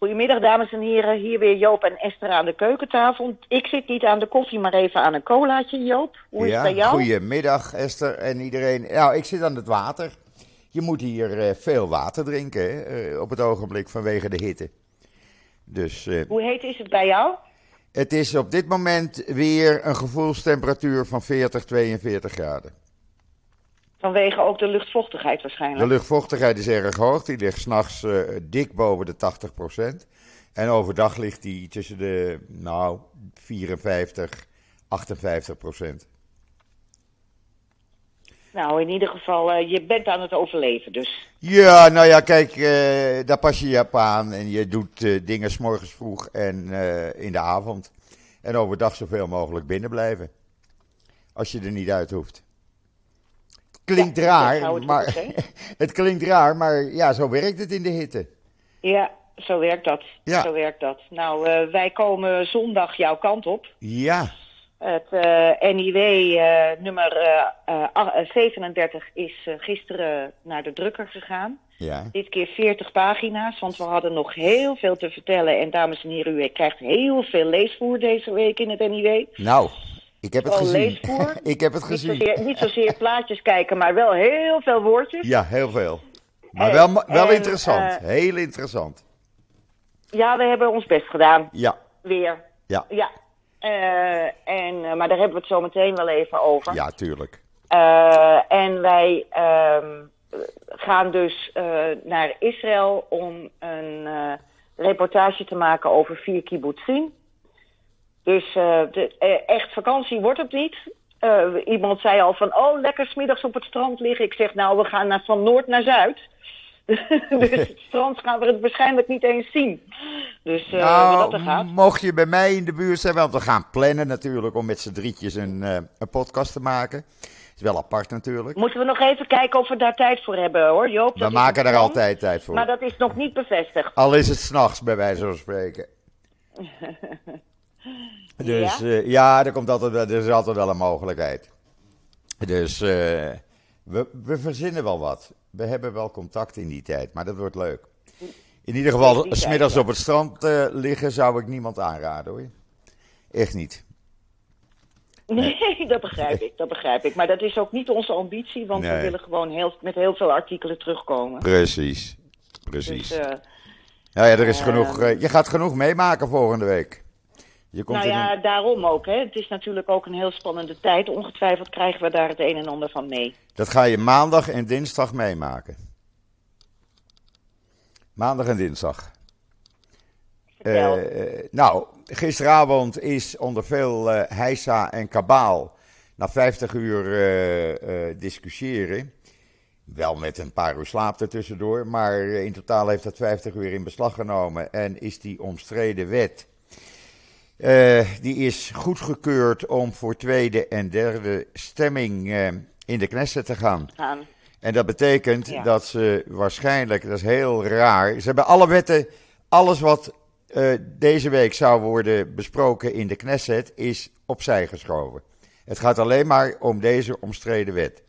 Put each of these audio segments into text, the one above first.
Goedemiddag, dames en heren. Hier weer Joop en Esther aan de keukentafel. Ik zit niet aan de koffie, maar even aan een colaatje, Joop. Hoe is ja, het bij jou? Goedemiddag Esther en iedereen. Nou, ik zit aan het water. Je moet hier eh, veel water drinken eh, op het ogenblik vanwege de hitte. Dus eh, Hoe heet is het bij jou? het is op dit moment weer een gevoelstemperatuur van 40, 42 graden. Vanwege ook de luchtvochtigheid waarschijnlijk. De luchtvochtigheid is erg hoog. Die ligt s'nachts eh dik boven de 80% En overdag ligt die tussen de, nou, 54, 58% Nou, in ieder geval, eh, je bent aan het overleven dus. Ja, nou ja, kijk, eh, daar pas je je op aan en je doet dingen 's morgens vroeg en in de avond. En overdag zoveel mogelijk binnen blijven. Als je er niet uit hoeft. Klinkt Ja, raar, het maar het klinkt raar, maar ja, zo werkt het in de hitte. Ja, zo werkt dat. Ja. Zo werkt dat. Nou, eh, wij komen zondag jouw kant op. Ja, Het eh, NIW eh, nummer eh, eh, ach- eh, 37 is gisteren naar de drukker gegaan. ja. Dit keer 40 pagina's, want we hadden nog heel veel te vertellen. En dames en heren, u krijgt heel veel leesvoer deze week in het NIW. Nou, ik heb het Oh, gezien. leesvoer? ik heb het Niet gezien. zozeer, niet zozeer plaatjes kijken, maar wel heel veel woordjes. Ja, heel veel. Maar En- wel, wel en, interessant. eh, heel interessant. Ja, we hebben ons best gedaan. Ja, Weer. ja, Ja. Eh, en, eh, maar daar hebben we het zo meteen wel even over. ja, tuurlijk. En wij ehm, gaan dus naar Israël om een reportage te maken over vier kibbutzim. Dus eh, de, eh, echt vakantie wordt het niet. Eh, iemand zei al van, oh, lekker smiddags op het strand liggen. Ik zeg, nou, we gaan naar, van noord naar zuid. dus het strand gaan we het waarschijnlijk niet eens zien. Dus eh hoe dat er gaat. Nou, mocht je bij mij in de buurt zijn, want we gaan plannen natuurlijk om met z'n drietjes een, een podcast te maken. Is wel apart natuurlijk. Moeten we nog even kijken of we daar tijd voor hebben, hoor, Joop. We maken plan, altijd tijd voor. Maar dat is nog niet bevestigd. Al is het s'nachts, bij wijze van spreken. Dus Ja? ja, ja er, komt altijd, er is altijd wel een mogelijkheid. Dus eh, we, we verzinnen wel wat. We hebben wel contact in die tijd, maar dat wordt leuk. In ieder geval, smiddags op het strand eh, liggen zou ik niemand aanraden hoor. Echt niet. Nee, dat begrijp ik, dat begrijp ik. Maar dat is ook niet onze ambitie, want we willen gewoon heel, met heel veel artikelen terugkomen. Precies. Precies. Dus, eh, nou ja, er is eh, genoeg, eh, je gaat genoeg meemaken volgende week. Je komt nou ja, een- daarom ook. Hè. Het is natuurlijk ook een heel spannende tijd. Ongetwijfeld krijgen we daar het een en ander van mee. Dat ga je maandag en dinsdag meemaken. Maandag en dinsdag. Vertel. Eh, nou, gisteravond is onder veel eh heisa en kabaal na 50 uur eh, eh, discussiëren. Wel met een paar uur slaap ertussendoor, maar eh, in totaal heeft dat 50 uur in beslag genomen en is die omstreden wet. Eh, die is goedgekeurd om voor tweede en derde stemming eh, in de Knesset te gaan. gaan. En dat betekent Ja. dat ze waarschijnlijk, dat is heel raar, ze hebben alle wetten, alles wat eh, deze week zou worden besproken in de Knesset, is opzij geschoven. Het gaat alleen maar om deze omstreden wet.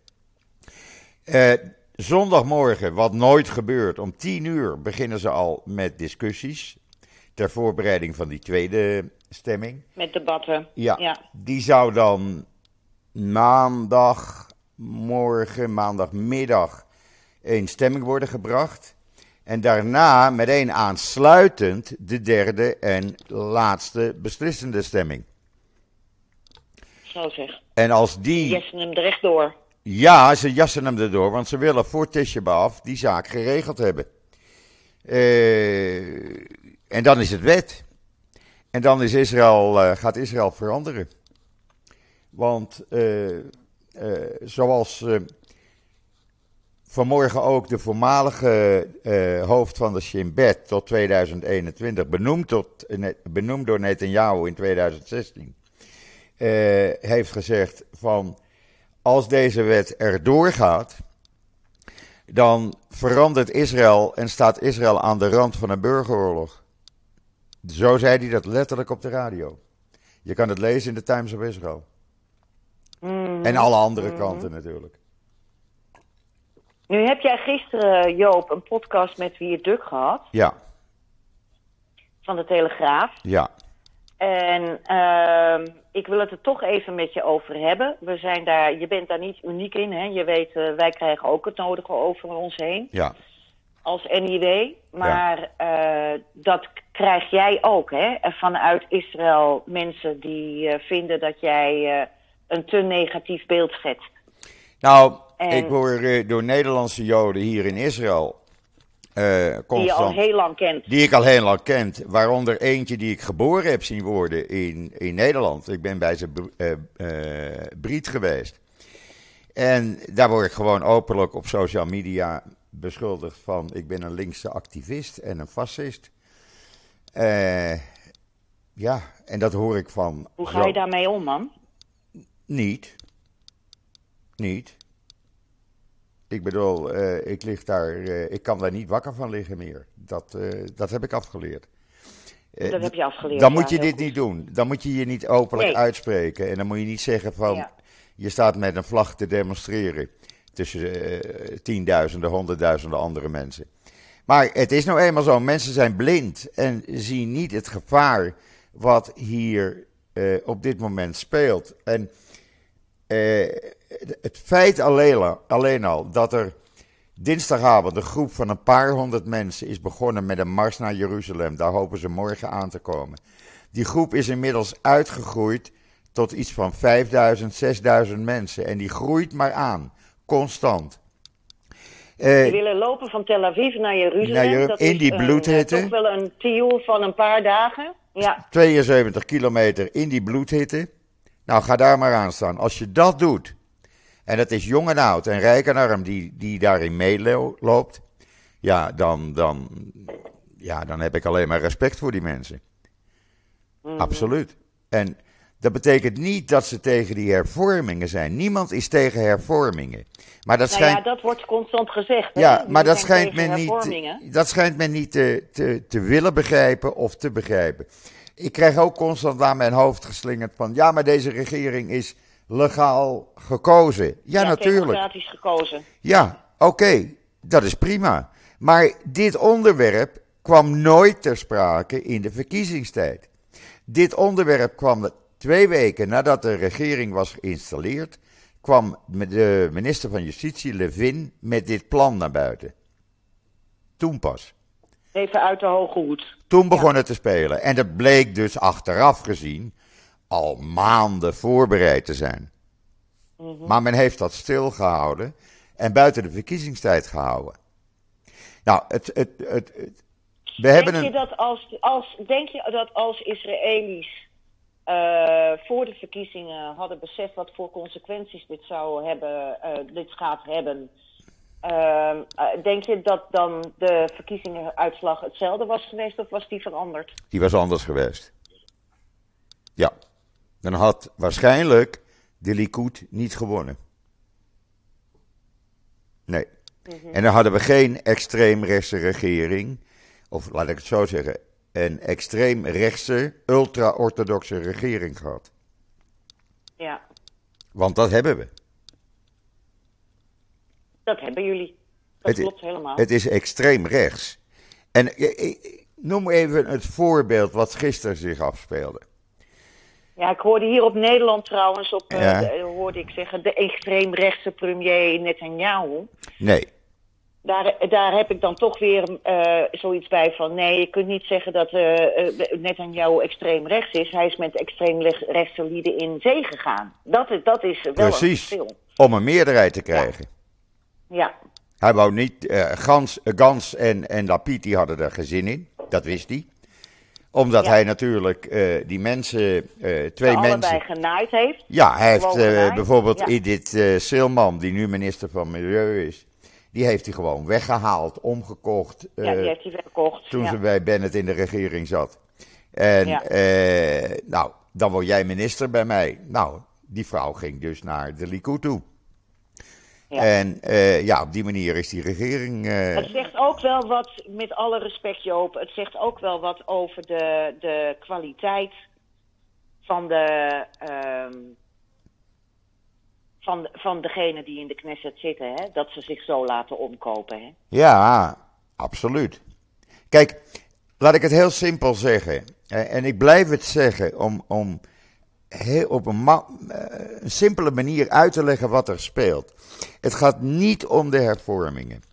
Zondagmorgen, wat nooit gebeurt, om 10 uur beginnen ze al met discussies ter voorbereiding van die tweede stemming. Met debatten. Ja, Ja. die zou dan maandagmorgen, maandagmiddag in stemming worden gebracht. En daarna meteen aansluitend de derde en laatste beslissende stemming. Zo zeg. En als die... Jessen hem er echt door. Ja, ze jassen hem erdoor, want ze willen voor Tisha B'Av die zaak geregeld hebben. Eh, en dan is het wet. En dan is Israël, eh, gaat Israël veranderen. Want eh, eh, zoals vanmorgen ook de voormalige hoofd van de Shin Bet tot 2021, benoemd, tot, benoemd door Netanyahu in 2016, eh, heeft gezegd van als deze wet erdoor gaat, dan verandert Israël en staat Israël aan de rand van een burgeroorlog. Zo zei hij dat letterlijk op de radio. Je kan het lezen in de Times of Israel. Mhm. En alle andere kanten natuurlijk. Nu heb jij gisteren, Joop, een podcast met Wie het Duk gehad. Ja, van de Telegraaf. Ja. En uh, ik wil het er toch even met je over hebben. We zijn daar, je bent daar niet uniek in. Hè? Je weet, uh, wij krijgen ook het nodige over ons heen. Ja. Als NIW. Maar ja. uh, dat krijg jij ook. Hè? Vanuit Israël mensen die uh, vinden dat jij een te negatief beeld schetst. Nou, en... ik word door Nederlandse Joden hier in Israël die je al heel lang kent. Die ik al heel lang kent. Waaronder eentje die ik geboren heb zien worden in, in Nederland. Ik ben bij zijn Briet geweest. En daar word ik gewoon openlijk op social media beschuldigd van... ik ben een linkse activist en een fascist. ja, en dat hoor ik van... Hoe ga je daarmee om, man? Niet. Niet. Ik bedoel, uh, ik, lig daar, uh, ik kan daar niet wakker van liggen meer. Dat, uh, dat heb ik afgeleerd. dat heb je afgeleerd. Dan moet je dit goed. niet doen. Dan moet je je niet openlijk nee. uitspreken. En dan moet je niet zeggen van, ja. je staat met een vlag te demonstreren. Tussen tienduizenden, honderdduizenden andere mensen. Maar het is nou eenmaal zo, mensen zijn blind en zien niet het gevaar wat hier op dit moment speelt. En het feit alleen, alleen al dat er dinsdagavond een groep van een paar honderd mensen is begonnen met een mars naar Jeruzalem. Daar hopen ze morgen aan te komen. Die groep is inmiddels uitgegroeid tot iets van 5000, 6000 mensen. En die groeit maar aan, constant. Uh, die willen lopen van Tel Aviv naar Jeruzalem. Naar dat in die bloedhitte. toch wel een tioel van een paar dagen. Ja. 72 kilometer in die bloedhitte. Nou, ga daar maar aan staan. Als je dat doet, en het is jong en oud en rijk en arm die, die daarin meeloopt, ja dan, dan, ja, dan heb ik alleen maar respect voor die mensen. Mm. Absoluut. En dat betekent niet dat ze tegen die hervormingen zijn. Niemand is tegen hervormingen. Maar dat, nou schijnt... ja, dat wordt constant gezegd. Ja, maar dat schijnt, men niet, dat schijnt men niet te, te, te willen begrijpen of te begrijpen. Ik krijg ook constant aan mijn hoofd geslingerd van... ja, maar deze regering is legaal gekozen. Ja, ja natuurlijk. Democratisch gekozen. Ja, oké, okay, dat is prima. Maar dit onderwerp kwam nooit ter sprake in de verkiezingstijd. Dit onderwerp kwam twee weken nadat de regering was geïnstalleerd, kwam de minister van Justitie, Levin, met dit plan naar buiten. Toen pas. Even uit de hoge hoed. Toen begon ja. het te spelen. En dat bleek dus achteraf gezien al maanden voorbereid te zijn. Mm -hmm. Maar men heeft dat stilgehouden en buiten de verkiezingstijd gehouden. Nou, het, het, het, het we denk hebben je een... dat als, als, denk je dat als Israëli's uh, voor de verkiezingen hadden beseft wat voor consequenties dit zou hebben, uh, dit gaat hebben, uh, denk je dat dan de verkiezingenuitslag hetzelfde was geweest of was die veranderd? Die was anders geweest. Ja dan had waarschijnlijk de Likud niet gewonnen. Nee. Mm -hmm. En dan hadden we geen extreemrechtse regering, of laat ik het zo zeggen, een extreemrechtse, ultra-orthodoxe regering gehad. Ja. Want dat hebben we. Dat hebben jullie. Dat het, klopt helemaal. Het is extreem rechts. En noem even het voorbeeld wat gisteren zich afspeelde. Ja, ik hoorde hier op Nederland trouwens, op, ja. uh, de, hoorde ik zeggen, de extreemrechtse premier Netanyahu. Nee. Daar, daar heb ik dan toch weer uh, zoiets bij van, nee, je kunt niet zeggen dat uh, Netanyahu extreem rechts is. Hij is met extreemrechtse lieden in zee gegaan. Dat, dat is wel Precies, een verschil. om een meerderheid te krijgen. Ja. ja. Hij wou niet, Gans, Gans en, en Lapid die hadden er gezin in, dat wist hij omdat ja. hij natuurlijk uh, die mensen, uh, twee mensen... allebei genaaid heeft. Ja, hij heeft uh, bijvoorbeeld ja. Edith Silman, die nu minister van Milieu is... die heeft hij gewoon weggehaald, omgekocht. ja, die heeft hij weggekocht. Toen ja. ze bij Bennett in de regering zat. En ja. nou, dan word jij minister bij mij. Nou, die vrouw ging dus naar de Likud toe. Ja. En uh, ja, op die manier is die regering. Uh... Het zegt ook wel wat, met alle respect Joop, het zegt ook wel wat over de, de kwaliteit van de. Um, van, van degene die in de Knesset zitten, hè? dat ze zich zo laten omkopen. Hè? Ja, absoluut. Kijk, laat ik het heel simpel zeggen. En ik blijf het zeggen om, om heel, op een, een simpele manier uit te leggen wat er speelt. Het gaat niet om de hervormingen.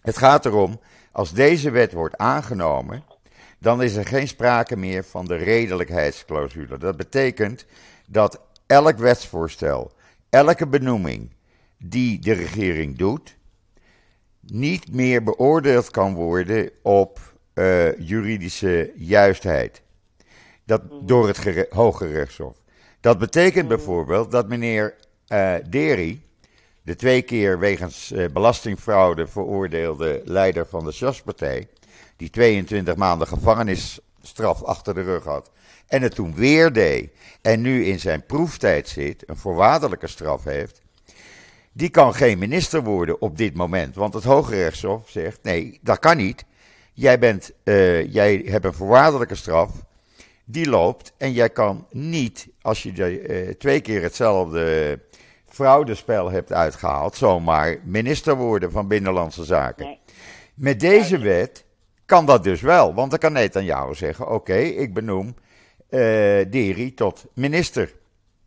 Het gaat erom, als deze wet wordt aangenomen, dan is er geen sprake meer van de redelijkheidsclausule. Dat betekent dat elk wetsvoorstel, elke benoeming die de regering doet, niet meer beoordeeld kan worden op uh, juridische juistheid. Dat, door het Hoge Rechtshof. Dat betekent bijvoorbeeld dat meneer uh, Deri, de twee keer wegens uh, belastingfraude veroordeelde leider van de Sjaspartij, die 22 maanden gevangenisstraf achter de rug had, en het toen weer deed, en nu in zijn proeftijd zit, een voorwaardelijke straf heeft, die kan geen minister worden op dit moment. Want het Hoge Rechtshof zegt: nee, dat kan niet. Jij, bent, uh, jij hebt een voorwaardelijke straf, die loopt, en jij kan niet, als je de, uh, twee keer hetzelfde fraudespel hebt uitgehaald, zomaar minister worden van Binnenlandse Zaken. Nee. Met deze wet kan dat dus wel, want dan kan jou zeggen: oké, ik benoem uh, Deri tot minister.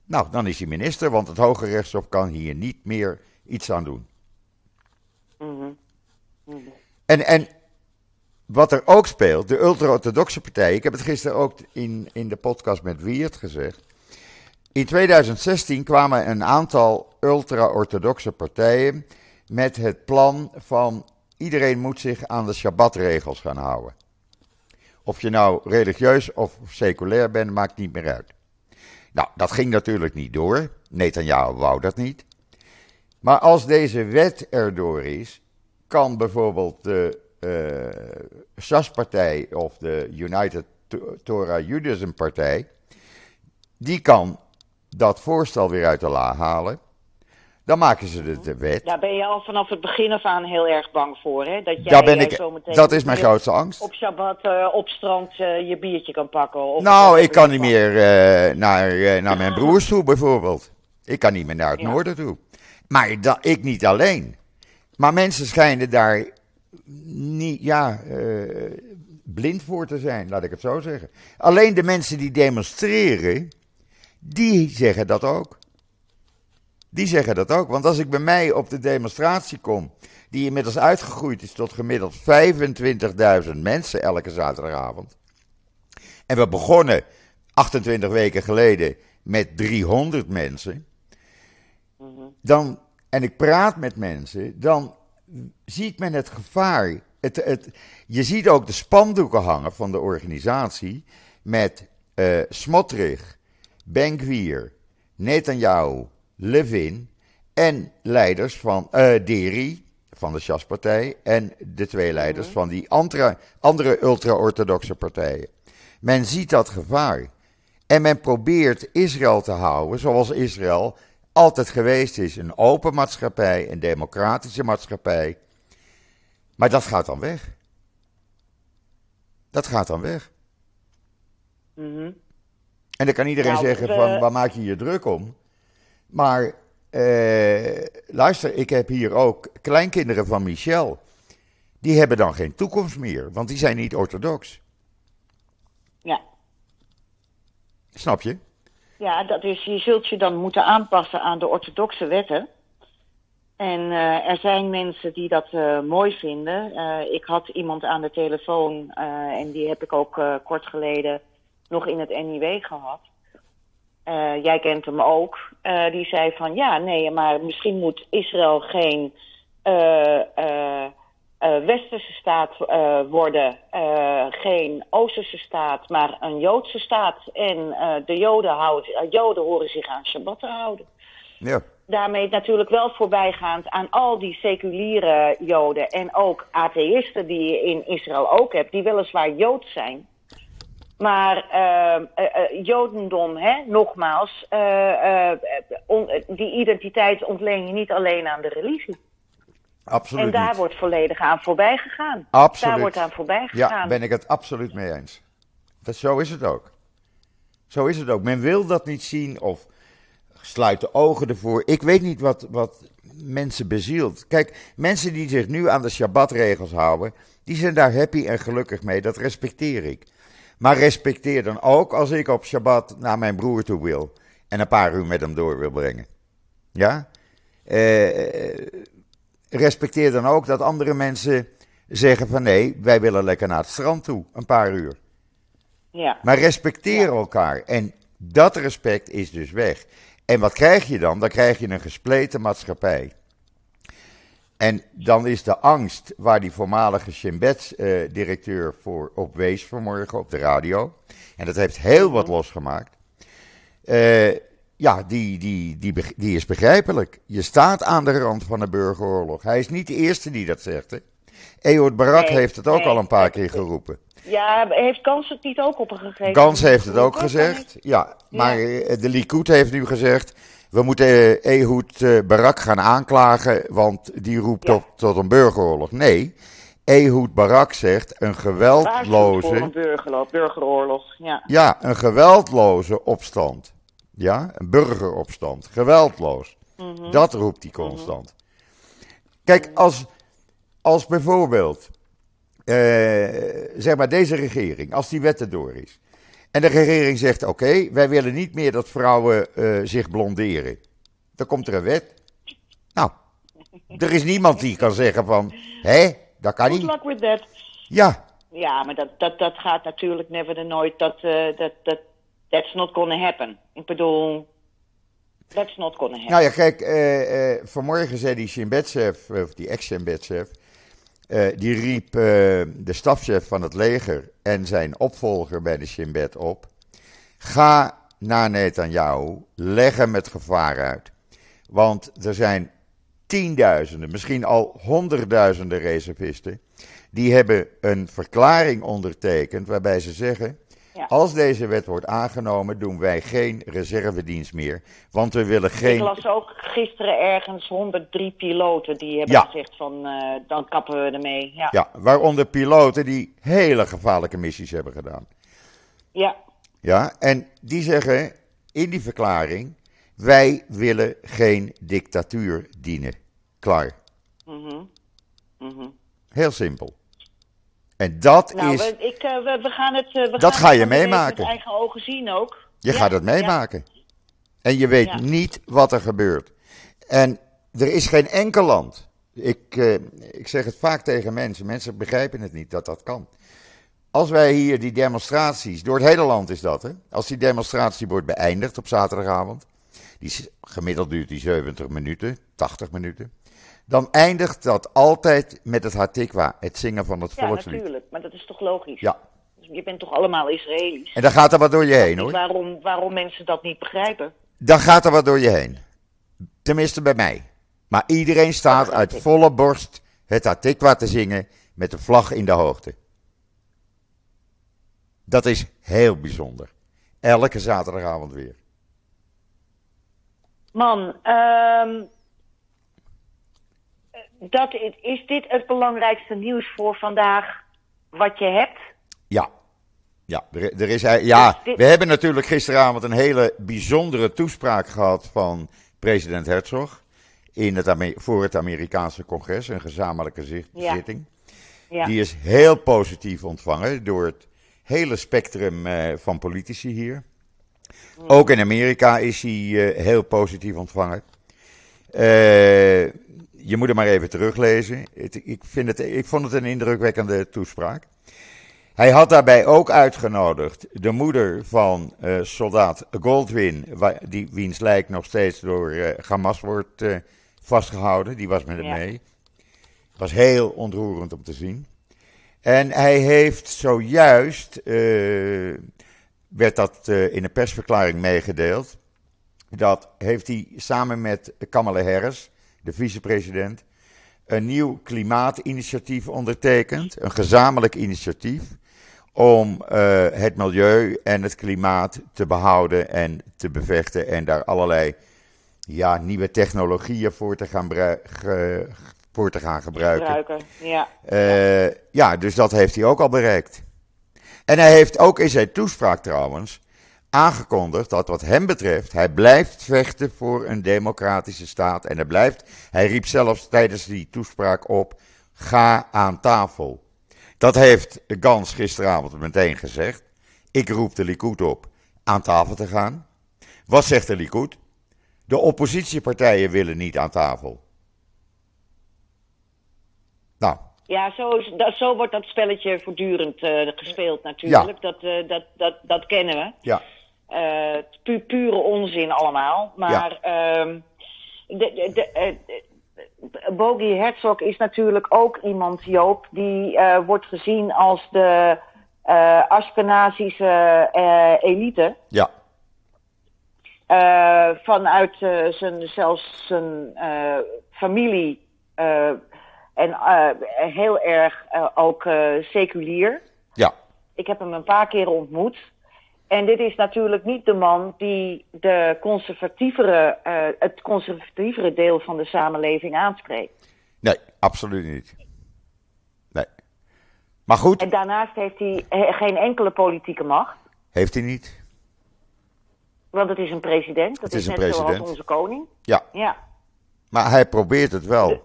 Nou, dan is hij minister, want het Hoge Rechtshof kan hier niet meer iets aan doen. Mm -hmm. En, en wat er ook speelt, de ultra-orthodoxe partij, ik heb het gisteren ook in, in de podcast met Wiert gezegd. In 2016 kwamen een aantal ultra-orthodoxe partijen met het plan van iedereen moet zich aan de Shabbatregels gaan houden. Of je nou religieus of seculair bent, maakt niet meer uit. Nou, dat ging natuurlijk niet door. Netanyahu wou dat niet. Maar als deze wet erdoor is, kan bijvoorbeeld de uh, SAS-partij of de United Torah Judaism Partij, die kan dat voorstel weer uit de la halen. Dan maken ze de, wet. Daar ben je al vanaf het begin af aan heel erg bang voor, hè? Dat, jij Daar ben ik, dat is mijn grootste angst. Op Shabbat uh, op strand uh, je biertje kan pakken. Of nou, ik kan niet meer uh, naar, naar mijn broers toe, bijvoorbeeld. Ik kan niet meer naar het noorden toe. Maar dat, ik niet alleen. Maar mensen schijnen daar niet, ja, blind voor te zijn, laat ik het zo zeggen. Alleen de mensen die demonstreren, die zeggen dat ook. Die zeggen dat ook. Want als ik bij mij op de demonstratie kom, die inmiddels uitgegroeid is tot gemiddeld 25.000 mensen elke zaterdagavond. En we begonnen 28 weken geleden met 300 mensen. Dan, en ik praat met mensen, dan ziet men het gevaar. Het, het, je ziet ook de spandoeken hangen van de organisatie met uh, Smotrich, Benkwier, Netanyahu, Levin en leiders van uh, Deri, van de Sjaspartij, en de twee leiders mhm. van die andere, andere ultra-orthodoxe partijen. Men ziet dat gevaar. En men probeert Israël te houden zoals Israël altijd geweest is. Een open maatschappij, een democratische maatschappij. Maar dat gaat dan weg. Dat gaat dan weg. Mm En dan kan iedereen nou, zeggen van, waar maak je je druk om? Maar uh, luister, ik heb hier ook kleinkinderen van Michel. Die hebben dan geen toekomst meer, want die zijn niet orthodox. Ja. Snap je? Ja, dat is, je zult je dan moeten aanpassen aan de orthodoxe wetten. En uh, er zijn mensen die dat uh, mooi vinden. Uh, ik had iemand aan de telefoon en die heb ik ook kort geleden nog in het NIW gehad. Uh, jij kent hem ook. Uh, die zei van ja, nee, maar misschien moet Israël geen uh, westerse staat worden, geen oosterse staat, maar een Joodse staat. En de Joden, houden, Joden horen zich aan Shabbat te houden. Ja. Daarmee natuurlijk wel voorbijgaand aan al die seculiere Joden en ook atheïsten die je in Israël ook hebt, die weliswaar Joods zijn. Maar uh, uh, Jodendom, hè, nogmaals, on, die identiteit ontleen je niet alleen aan de religie. Absoluut. En daar niet. wordt volledig aan voorbij gegaan. Absoluut. Daar wordt aan voorbij gegaan. Ja, ben ik het absoluut mee eens. Dat, zo is het ook. Zo is het ook. Men wil dat niet zien of sluit de ogen ervoor. Ik weet niet wat, wat mensen bezielt. Kijk, mensen die zich nu aan de Shabbatregels houden, Die zijn daar happy en gelukkig mee, dat respecteer ik. Maar respecteer dan ook als ik op Shabbat naar mijn broer toe wil en een paar uur met hem door wil brengen. Ja? Eh, respecteer dan ook dat andere mensen zeggen van nee, wij willen lekker naar het strand toe, een paar uur. Ja. Maar respecteer elkaar. En dat respect is dus weg. En wat krijg je dan? Dan krijg je een gespleten maatschappij. En dan is de angst waar die voormalige Shimbets-directeur voor op wees vanmorgen op de radio. En dat heeft heel wat losgemaakt. Eh, ja, die, die, die, die is begrijpelijk. Je staat aan de rand van een burgeroorlog. Hij is niet de eerste die dat zegt. Hè? Barak Nee, heeft het ook nee. al een paar keer geroepen. Ja, heeft Kans het niet ook op een gegeven moment? Gans heeft het ook gezegd. Ja, maar eh, de Likud heeft nu gezegd. We moeten eh, Ehud eh, Barak gaan aanklagen, want die roept Ja. op tot een burgeroorlog. Nee, Ehud Barak zegt een voor een geweldloze, burgerlo- burgeroorlog. Ja. ja, een geweldloze opstand. Ja, een burgeropstand, geweldloos. Mhm. Dat roept hij constant. Kijk, als, als bijvoorbeeld, eh, zeg maar deze regering, als die wet erdoor is. En de regering zegt, oké, wij willen niet meer dat vrouwen eh, zich blonderen. Dan komt er een wet. Nou, er is niemand die kan zeggen van, hé, dat kan Good niet. luck with that. Ja, Ja, maar dat, dat, dat gaat natuurlijk never the nooit. Dat, eh, dat, dat, that's not gonna happen. Ik bedoel, that's not gonna happen. Nou ja, kijk, eh, vanmorgen zei die Shin-Bet-chef, of die ex-Shin-Bet-chef, eh, die riep eh, de stafchef van het leger en zijn opvolger bij de Shin-Bet op. Ga naar Netanyahu, leg hem het gevaar uit. Want er zijn tienduizenden, misschien al honderdduizenden reservisten, die hebben een verklaring ondertekend waarbij ze zeggen... Ja. Als deze wet wordt aangenomen, doen wij geen reservedienst meer. Want we willen Ik geen. las ook gisteren ergens 103 piloten die hebben Ja. gezegd van, eh, dan kappen we ermee. Ja. Ja, waaronder piloten die hele gevaarlijke missies hebben gedaan. ja. Ja, en die zeggen in die verklaring: wij willen geen dictatuur dienen. Klaar. Mhm. Mhm. Heel simpel. En dat Nou, is. we, ik, eh, we, we gaan het. eh, we Dat gaan ga je meemaken. Met eigen ogen zien ook. Je Ja, gaat het ja. meemaken. En je weet Ja. niet wat er gebeurt. En er is geen enkel land. Ik, eh, ik zeg het vaak tegen mensen. Mensen begrijpen het niet dat dat kan. Als wij hier die demonstraties, door het hele land is dat, hè? Als die demonstratie wordt beëindigd op zaterdagavond, die, gemiddeld duurt die 70 minuten, 80 minuten, dan eindigt dat altijd met het Hatikwa, het zingen van het Ja, volkslied. natuurlijk. Maar dat is toch logisch? Ja, Je bent toch allemaal Israëli's? en dan gaat er wat door je heen hoor. Waarom, waarom mensen dat niet begrijpen? Dan gaat er wat door je heen. Tenminste bij mij. Maar iedereen staat uit volle borst het Hatikwa te zingen met de vlag in de hoogte. Dat is heel bijzonder. Elke zaterdagavond weer. Man, ehm, dat, is- is dit het belangrijkste nieuws voor vandaag wat je hebt? Ja. Ja, er, is, ja, Dus we hebben natuurlijk gisteravond een hele bijzondere toespraak gehad van president Herzog. In het voor het Amerikaanse congres, een gezamenlijke Ja. zitting. Ja. Die is heel positief ontvangen door het hele spectrum eh, van politici hier. Ook in Amerika is hij eh, heel positief ontvangen. Eh, je moet hem maar even teruglezen. Het- ik, vind het, ik vond het een indrukwekkende toespraak. Hij had daarbij ook uitgenodigd de moeder van eh, soldaat Goldwyn, wa- die, wiens lijk nog steeds door eh, Hamas wordt eh, vastgehouden. Die was met hem Ja. mee. Was heel ontroerend om te zien. En hij heeft zojuist, werd dat in een persverklaring meegedeeld, dat heeft hij samen met Kamala Harris, de vicepresident, een nieuw klimaatinitiatief ondertekend. Een gezamenlijk initiatief om eh, het milieu en het klimaat te behouden en te bevechten en daar allerlei ja, nieuwe technologieën voor te gaan, ge- voor te gaan gebruiken. Gebruiken. Ja. Eh, ja, dus dat heeft hij ook al bereikt. En hij heeft ook in zijn toespraak trouwens aangekondigd dat wat hem betreft, hij blijft vechten voor een democratische staat. En hij blijft, hij riep zelfs tijdens die toespraak op, ga aan tafel. Dat heeft Gans gisteravond meteen gezegd. Ik roep de Likud op aan tafel te gaan. Wat zegt de Likud? De oppositiepartijen willen niet aan tafel. Nou. Ja, zo, is, dat, zo wordt dat spelletje voortdurend uh, gespeeld natuurlijk. Dat, uh, dat, dat, dat kennen we. Ja. Uh, pu pure onzin allemaal. Maar ja. uh, de, de, de, Bogie Herzog is natuurlijk ook iemand, Joop, die wordt gezien als de Ashkenazische elite. Ja. Uh, vanuit uh, zijn, zelfs zijn uh, familie en heel erg ook seculier. Ja. Ik heb hem een paar keer ontmoet. En dit is natuurlijk niet de man die de conservatievere, het conservatievere deel van de samenleving aanspreekt. Nee, absoluut niet. Nee. Maar goed. En daarnaast heeft hij geen enkele politieke macht. Heeft hij niet? Want het is een president. Dat het is, is een net president. zoals onze koning. Ja. ja. Maar hij probeert het wel.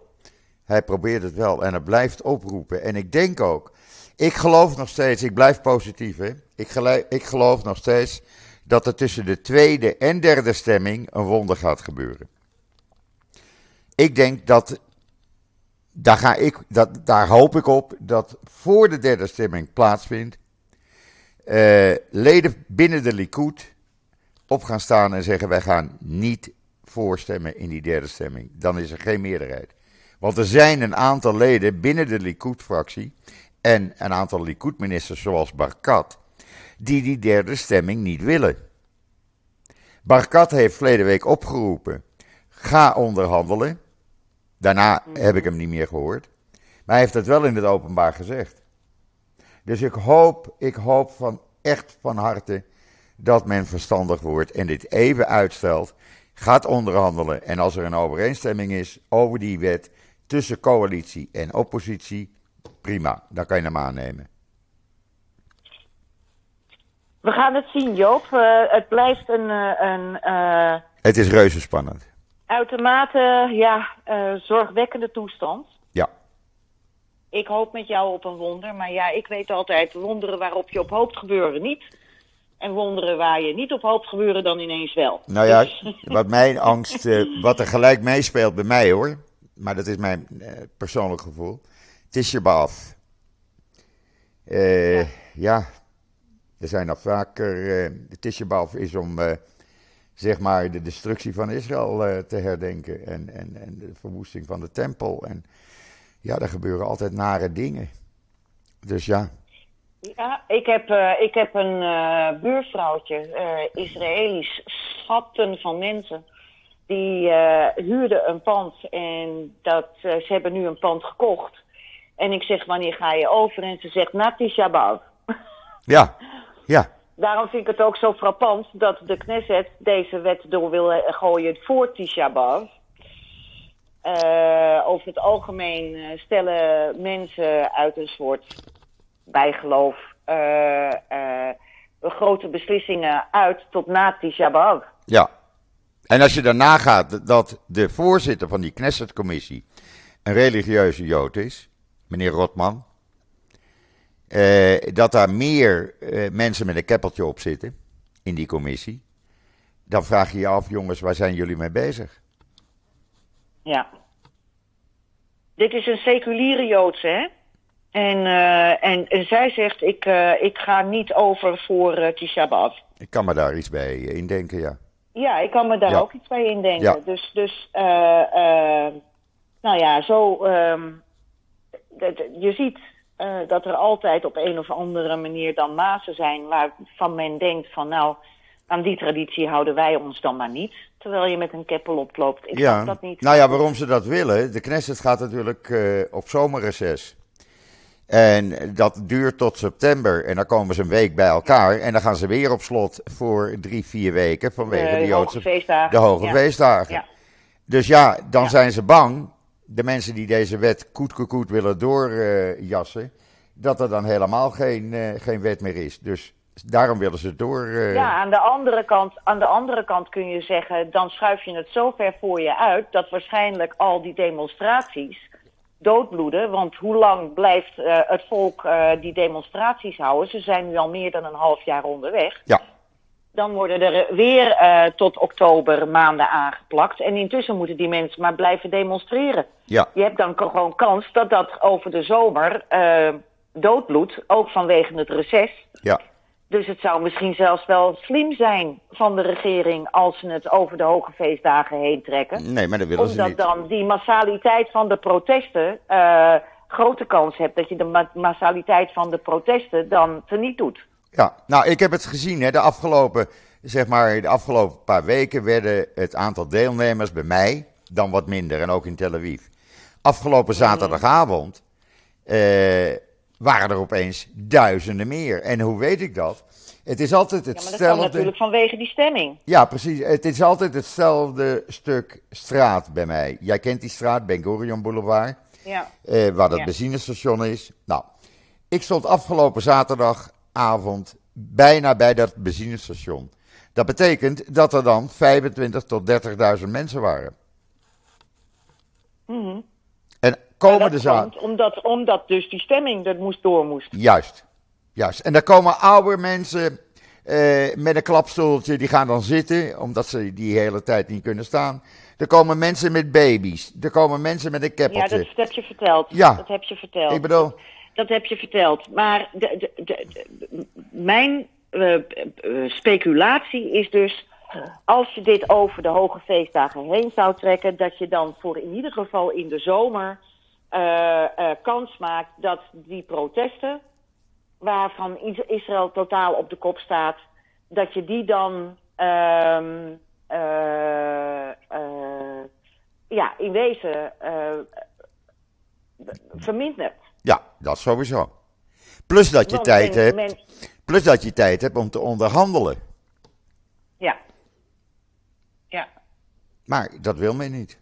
Hij probeert het wel en hij blijft oproepen. En ik denk ook, ik geloof nog steeds, ik blijf positief hè. Ik, ik geloof nog steeds dat er tussen de tweede en derde stemming een wonder gaat gebeuren. Ik denk dat, daar, ga ik, dat, daar hoop ik op, dat voor de derde stemming plaatsvindt. Uh, leden binnen de Likud op gaan staan en zeggen: wij gaan niet voorstemmen in die derde stemming. Dan is er geen meerderheid. Want er zijn een aantal leden binnen de Likud-fractie en een aantal Likud-ministers zoals Barkat, die die derde stemming niet willen. Barkat heeft verleden week opgeroepen: ga onderhandelen. Daarna heb ik hem niet meer gehoord. Maar hij heeft het wel in het openbaar gezegd. Dus ik hoop, ik hoop van echt van harte dat men verstandig wordt en dit even uitstelt, gaat onderhandelen en als er een overeenstemming is over die wet tussen coalitie en oppositie, prima, dan kan je hem aannemen. We gaan het zien, Joop. Uh, het blijft een. Uh, een uh, het is reuze spannend. Uitermate, ja, zorgwekkende toestand. Ja. Ik hoop met jou op een wonder, maar ja, ik weet altijd, wonderen waarop je op hoopt gebeuren niet. En wonderen waar je niet op hoopt gebeuren dan ineens wel. Nou ja, wat mijn angst, wat er gelijk meespeelt bij mij hoor, maar dat is mijn persoonlijk gevoel. Tisha B'Av. Uh, ja. ja, er zijn nog vaker, de Tisha B'Av is om zeg maar de destructie van Israël te herdenken en, en, en de verwoesting van de tempel. En ja, er gebeuren altijd nare dingen. Dus ja, ja, ik heb, uh, ik heb een uh, buurvrouwtje, uh, Israëlisch, schatten van mensen. Die huurden een pand en dat, ze hebben nu een pand gekocht. En ik zeg, wanneer ga je over? En ze zegt, na Tisha. Ja, ja. Daarom vind ik het ook zo frappant dat de Knesset deze wet door wil gooien voor Tisha B'Av. over het algemeen stellen mensen uit een soort bijgeloof uh, uh, grote beslissingen uit tot na Tisha B'Av. Ja. En als je daarna gaat dat de voorzitter van die Knesset-commissie een religieuze Jood is, meneer Rotman, uh, dat daar meer mensen met een keppeltje op zitten in die commissie, dan vraag je je af, jongens, waar zijn jullie mee bezig? Ja. Dit is een seculiere Joodse, hè? En, uh, en, en, zij zegt, ik, ik ga niet over voor uh, Tisha. Ik kan me daar iets bij indenken, ja. Ja, ik kan me daar ja. ook iets bij indenken. Ja. Dus, dus nou ja, zo... Um, je ziet dat er altijd op een of andere manier dan mazen zijn... waarvan men denkt van, nou, aan die traditie houden wij ons dan maar niet. Terwijl je met een keppel oploopt. Ik ja. dat niet. Nou ja, waarom ze dat willen... De Knesset gaat natuurlijk op zomerreces... En dat duurt tot september. En dan komen ze een week bij elkaar. En dan gaan ze weer op slot voor drie, vier weken. Vanwege de, de Joodse hoge feestdagen. De hoge ja. feestdagen. Ja. Dus ja, dan ja. zijn ze bang. De mensen die deze wet koet koet willen doorjassen. Dat er dan helemaal geen, uh, geen wet meer is. Dus daarom willen ze door. Uh... Ja, aan de, andere kant, aan de andere kant kun je zeggen. Dan schuif je het zo ver voor je uit. dat waarschijnlijk al die demonstraties doodbloeden. Want hoe lang blijft uh, het volk uh, die demonstraties houden? Ze zijn nu al meer dan een half jaar onderweg. Ja. Dan worden er weer uh, tot oktober maanden aangeplakt. En intussen moeten die mensen maar blijven demonstreren. Ja. Je hebt dan gewoon kans dat dat over de zomer doodbloedt. Ook vanwege het reces. Ja. Dus het zou misschien zelfs wel slim zijn van de regering als ze het over de hoge feestdagen heen trekken. Nee, maar dat willen Omdat ze niet. dan die massaliteit van de protesten uh, grote kans hebt dat je de ma massaliteit van de protesten dan teniet doet. Ja, nou ik heb het gezien hè, de afgelopen, zeg maar, de afgelopen paar weken werden het aantal deelnemers bij mij dan wat minder en ook in Tel Aviv. Afgelopen zaterdagavond uh, waren er opeens duizenden meer. En hoe weet ik dat? Het is altijd Ja, maar dat hetzelfde. kan natuurlijk vanwege die stemming. Ja, precies. Het is altijd hetzelfde stuk straat bij mij. Jij kent die straat, Ben Gurion Boulevard, Ja. eh, waar dat Ja. benzinestation is. Nou, ik stond afgelopen zaterdagavond bijna bij dat benzinestation. Dat betekent dat er dan 25 tot 30.000 mensen waren. Mhm. En dat zaterdag. komt omdat, omdat dus die stemming er moest door moest. Juist, juist. En daar komen oude mensen eh, met een klapstoeltje, die gaan dan zitten, omdat ze die hele tijd niet kunnen staan. Er komen mensen met baby's, er komen mensen met een Ja, keppeltje. dat, dat heb je verteld. Ja. Dat heb je verteld. Ik bedoel, Dat heb je verteld. Maar de, de, mijn eh, eh, speculatie is dus. Als je dit over de hoge feestdagen heen zou trekken, dat je dan voor in ieder geval in de zomer eh, eh, kans maakt dat die protesten, waarvan Is- Israël totaal op de kop staat, dat je die dan ehm, eh, eh, ja, in wezen vermindert. Ja, dat sowieso. Plus dat je Want tijd men- hebt, men- plus dat je tijd hebt om te onderhandelen. ja. Ja. Maar dat wil men niet.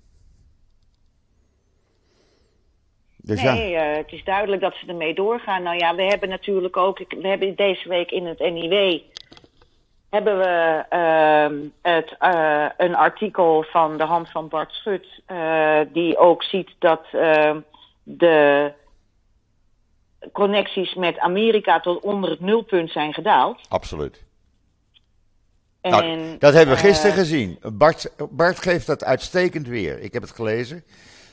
Dus ja, Nee, eh, het is duidelijk dat ze ermee doorgaan. Nou ja, we hebben natuurlijk ook, we hebben deze week in het NIW hebben we ehm, het, eh, een artikel van de hand van Bart Schut, eh, die ook ziet dat ehm, de connecties met Amerika tot onder het nulpunt zijn gedaald. absoluut. En, Nou, dat hebben we eh, gisteren gezien. Bart, Bart geeft dat uitstekend weer. Ik heb het gelezen.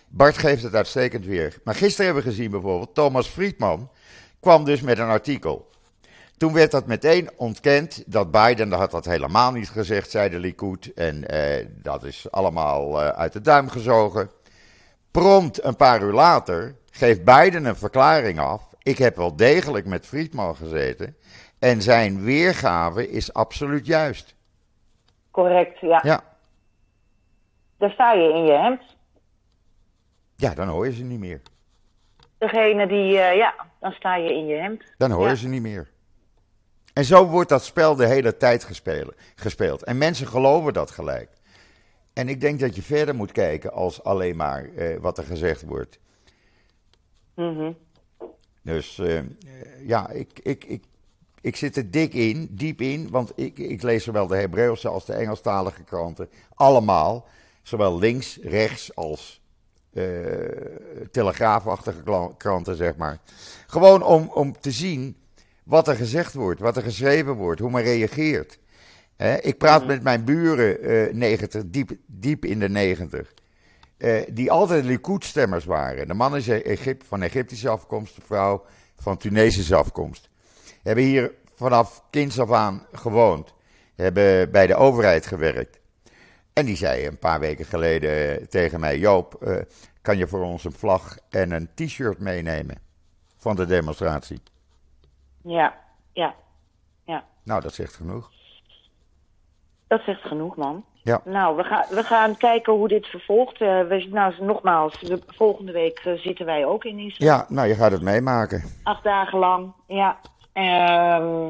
Bart geeft het uitstekend weer. Maar gisteren hebben we gezien bijvoorbeeld, Thomas Friedman kwam dus met een artikel. Toen werd dat meteen ontkend dat Biden, dat had dat helemaal niet gezegd, zei de Likud. En eh, dat is allemaal eh, uit de duim gezogen. Prompt een paar uur later geeft Biden een verklaring af. Ik heb wel degelijk met Friedman gezeten. En zijn weergave is absoluut juist. Correct, ja. Ja, Daar sta je in je hemd. ja dan hoor je ze niet meer. Degene die, eh, ja, dan sta je in je hemd. Dan hoor je Ja. ze niet meer. En zo wordt dat spel de hele tijd gespeeld, gespeeld. En mensen geloven dat gelijk. En ik denk dat je verder moet kijken als alleen maar eh, wat er gezegd wordt. Mhm. Dus eh, ja, ik, ik, ik, ik zit er dik in, diep in, want ik, ik lees zowel de Hebreeuwse als de Engelstalige kranten. Allemaal, zowel links, rechts als eh, telegraafachtige kranten, zeg maar. Gewoon om, om te zien wat er gezegd wordt, wat er geschreven wordt, hoe men reageert. Ik praat met mijn buren, eh 90, diep, diep in de 90. Eh, die altijd Likud-stemmers waren. De man is Egypt, van Egyptische afkomst, de vrouw van Tunesische afkomst. Hebben hier vanaf kinds af aan gewoond. Hebben bij de overheid gewerkt. En die zei een paar weken geleden eh, tegen mij: Joop, eh, kan je voor ons een vlag en een t-shirt meenemen van de demonstratie? Ja, ja. Ja. Nou, dat zegt genoeg. Dat zegt genoeg, man. Ja. Nou, we gaan, we gaan kijken hoe dit vervolgt. Eh, we, nou, nogmaals, we- volgende week eh, zitten wij ook in Israël. Ja, nou, je gaat het meemaken. Acht dagen lang, ja. Ehm,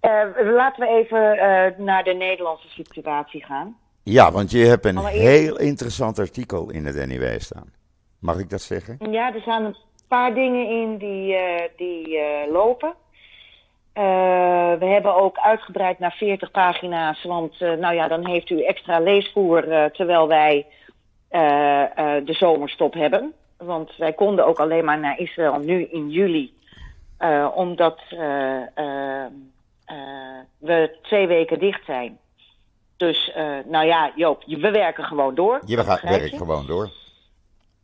eh, laten we even naar de Nederlandse situatie gaan. Ja, want je hebt een Allereerst- heel interessant artikel in het NIW staan. Mag ik dat zeggen? Ja, er staan een paar dingen in die, die lopen. Eh, we hebben ook uitgebreid naar 40 pagina's, want eh, nou ja, dan heeft u extra leesvoer eh, terwijl wij de zomerstop hebben. Want wij konden ook alleen maar naar Israël nu in juli. Omdat we twee weken dicht zijn. Dus, nou ja, Joop, we werken gewoon door. Je werkt gewoon door.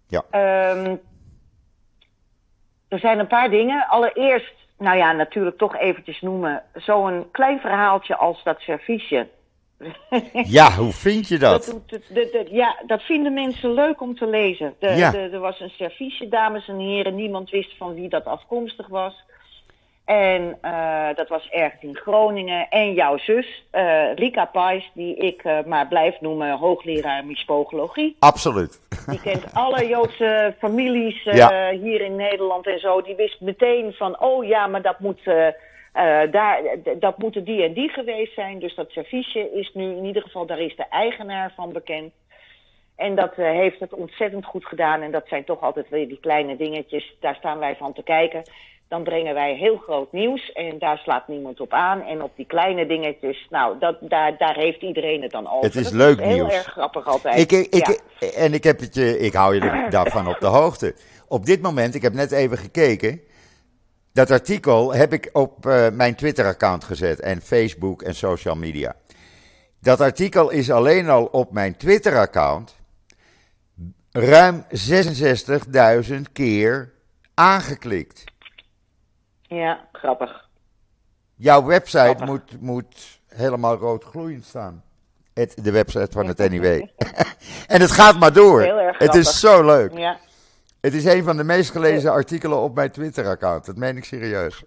Ja. Um, er zijn een paar dingen. Allereerst, nou ja, natuurlijk toch eventjes noemen. Zo'n klein verhaaltje als dat serviesje. Ja, hoe vind je dat? dat, dat ja, dat vinden mensen leuk om te lezen. De, Ja. de, er was een serviesje, dames en heren. Niemand wist van wie dat afkomstig was. En eh, dat was ergens in Groningen. En jouw zus, eh, Rika Pais, die ik eh, maar blijf noemen hoogleraar mispogologie. Absoluut. Die kent alle Joodse families Ja. hier in Nederland en zo. Die wist meteen van, oh ja, maar dat moet, daar, dat moeten die en die geweest zijn. Dus dat serviesje is nu in ieder geval, daar is de eigenaar van bekend. En dat heeft het ontzettend goed gedaan. En dat zijn toch altijd weer die kleine dingetjes. Daar staan wij van te kijken. Dan brengen wij heel groot nieuws en daar slaat niemand op aan. En op die kleine dingetjes, nou, dat, daar, daar heeft iedereen het dan over. Het is Dat leuk heel nieuws. erg grappig altijd. Ik, ik, Ja. En ik, heb het je, ik hou je daarvan op de hoogte. Op dit moment, ik heb net even gekeken. Dat artikel heb ik op eh, mijn Twitter-account gezet. En Facebook en social media. Dat artikel is alleen al op mijn Twitter-account. ruim 66.000 keer aangeklikt. Ja, grappig. Jouw website Grappig. moet, moet helemaal rood gloeiend staan. Het, de website van het NIW. en het gaat maar door. Heel erg het is zo leuk. Ja. Het is een van de meest gelezen artikelen op mijn Twitter-account. Dat meen ik serieus.